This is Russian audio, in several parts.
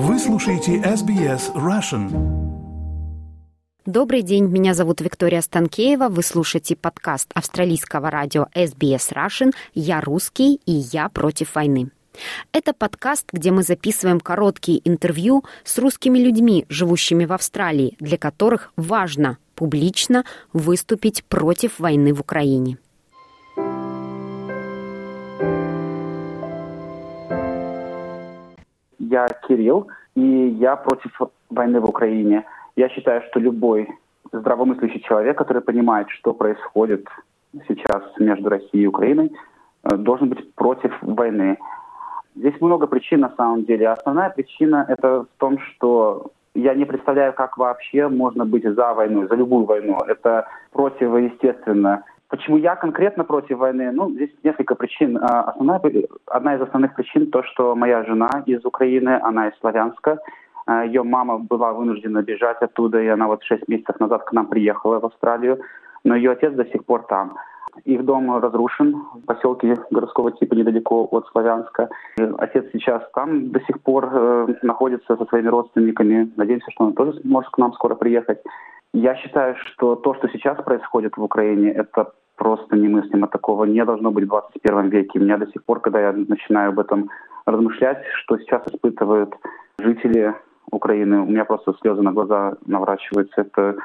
Вы слушаете SBS Russian. Добрый день, меня зовут Виктория Станкеева. Вы слушаете подкаст австралийского радио SBS Russian «Я русский и я против войны». Это подкаст, где мы записываем короткие интервью с русскими людьми, живущими в Австралии, для которых важно публично выступить против войны в Украине. Я Кирилл, и я против войны в Украине. Я считаю, что любой здравомыслящий человек, который понимает, что происходит сейчас между Россией и Украиной, э, должен быть против войны. Здесь много причин на самом деле. Основная причина это в том, что я не представляю, как вообще можно быть за войну, за любую войну. Это противоестественно. Почему я конкретно против войны? Ну, здесь несколько причин. А, основная, одна из основных причин то, что моя жена из Украины, она из Славянска. А, Ее мама была вынуждена бежать оттуда, и она вот шесть месяцев назад к нам приехала в Австралию. Но ее отец до сих пор там. Их дом разрушен в поселке городского типа недалеко от Славянска. Отец сейчас там до сих пор э, находится со своими родственниками. Надеемся, что он тоже сможет к нам скоро приехать. Я считаю, что то, что сейчас происходит в Украине, это просто немыслимо. Такого не должно быть в 21 веке. Меня до сих пор, когда я начинаю об этом размышлять, что сейчас испытывают жители Украины, у меня просто слезы на глаза наворачиваются. Это,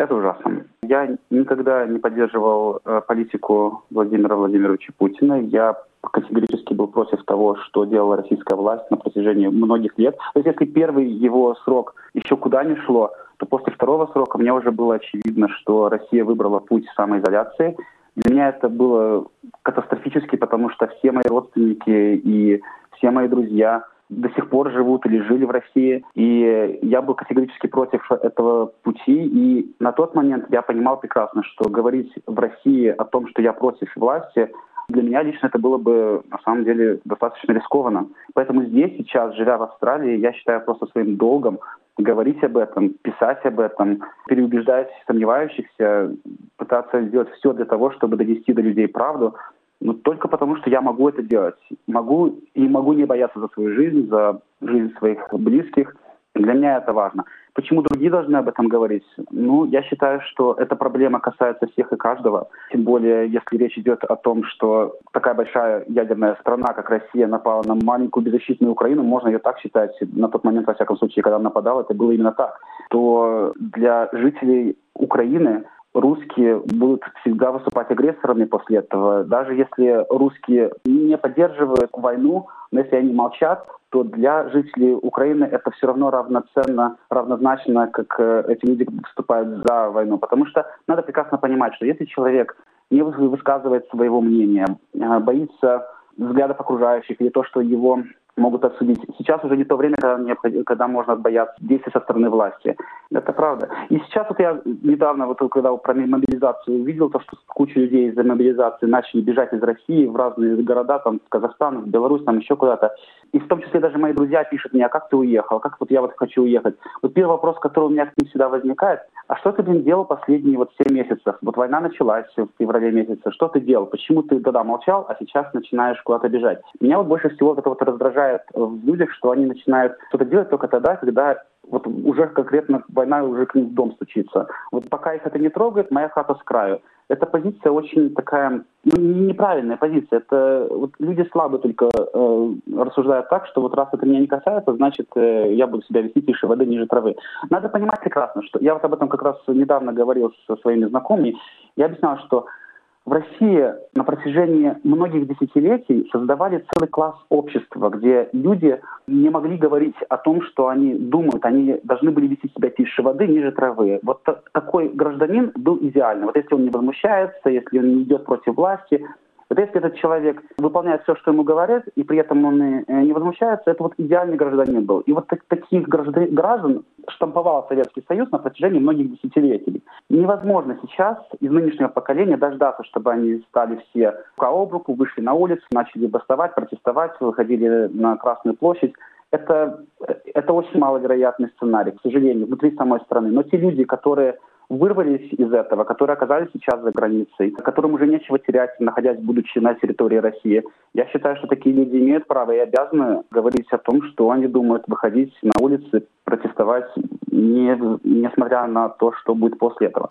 это ужасно. Я никогда не поддерживал э, политику Владимира Владимировича Путина. Я категорически был против того, что делала российская власть на протяжении многих лет. То есть если первый его срок еще куда ни шло, то после второго срока мне уже было очевидно, что Россия выбрала путь самоизоляции. Для меня это было катастрофически, потому что все мои родственники и все мои друзья до сих пор живут или жили в России. И я был категорически против этого пути. И на тот момент я понимал прекрасно, что говорить в России о том, что я против власти, для меня лично это было бы, на самом деле, достаточно рискованно. Поэтому здесь, сейчас, живя в Австралии, я считаю просто своим долгом говорить об этом, писать об этом, переубеждать сомневающихся, пытаться сделать все для того, чтобы донести до людей правду, но только потому, что я могу это делать. Могу и могу не бояться за свою жизнь, за жизнь своих близких. Для меня это важно. Почему другие должны об этом говорить? Ну, я считаю, что эта проблема касается всех и каждого. Тем более, если речь идет о том, что такая большая ядерная страна, как Россия, напала на маленькую беззащитную Украину, можно ее так считать, на тот момент, во всяком случае, когда она нападала, это было именно так, то для жителей Украины русские будут всегда выступать агрессорами после этого. Даже если русские не поддерживают войну, но если они молчат, то для жителей Украины это все равно равноценно, равнозначно, как э, эти люди выступают за войну. Потому что надо прекрасно понимать, что если человек не высказывает своего мнения, э, боится взглядов окружающих или то, что его могут осудить. Сейчас уже не то время, когда, необходимо, когда можно бояться действий со стороны власти. Это правда. И сейчас вот я недавно, вот когда про мобилизацию увидел, то, что куча людей из-за мобилизации начали бежать из России в разные города, там, в Казахстан, в Беларусь, там еще куда-то. И в том числе даже мои друзья пишут мне, а как ты уехал, как вот я вот хочу уехать. Вот первый вопрос, который у меня к ним всегда возникает, а что ты, блин, делал последние вот 7 месяцев? Вот война началась в феврале месяце, что ты делал? Почему ты тогда молчал, а сейчас начинаешь куда-то бежать? Меня вот больше всего это вот раздражает в людях, что они начинают что-то делать только тогда, когда вот уже конкретно война уже к ним в дом стучится. Вот пока их это не трогает, моя хата с краю. Эта позиция очень такая ну, неправильная позиция. Это вот люди слабые только э, рассуждают так, что вот раз это меня не касается, значит э, я буду себя вести тише воды ниже травы. Надо понимать прекрасно, что я вот об этом как раз недавно говорил со своими знакомыми. Я объяснял, что в России на протяжении многих десятилетий создавали целый класс общества, где люди не могли говорить о том, что они думают, они должны были вести себя тише воды, ниже травы. Вот такой гражданин был идеальный. Вот если он не возмущается, если он не идет против власти, вот если этот человек выполняет все, что ему говорят, и при этом он э, не возмущается, это вот идеальный гражданин был. И вот так, таких граждан, граждан штамповал Советский Союз на протяжении многих десятилетий. Невозможно сейчас из нынешнего поколения дождаться, чтобы они стали все рука об руку, вышли на улицу, начали бастовать, протестовать, выходили на Красную площадь. Это, это очень маловероятный сценарий, к сожалению, внутри самой страны. Но те люди, которые вырвались из этого, которые оказались сейчас за границей, которым уже нечего терять, находясь, будучи на территории России. Я считаю, что такие люди имеют право и обязаны говорить о том, что они думают выходить на улицы, протестовать, не, несмотря на то, что будет после этого.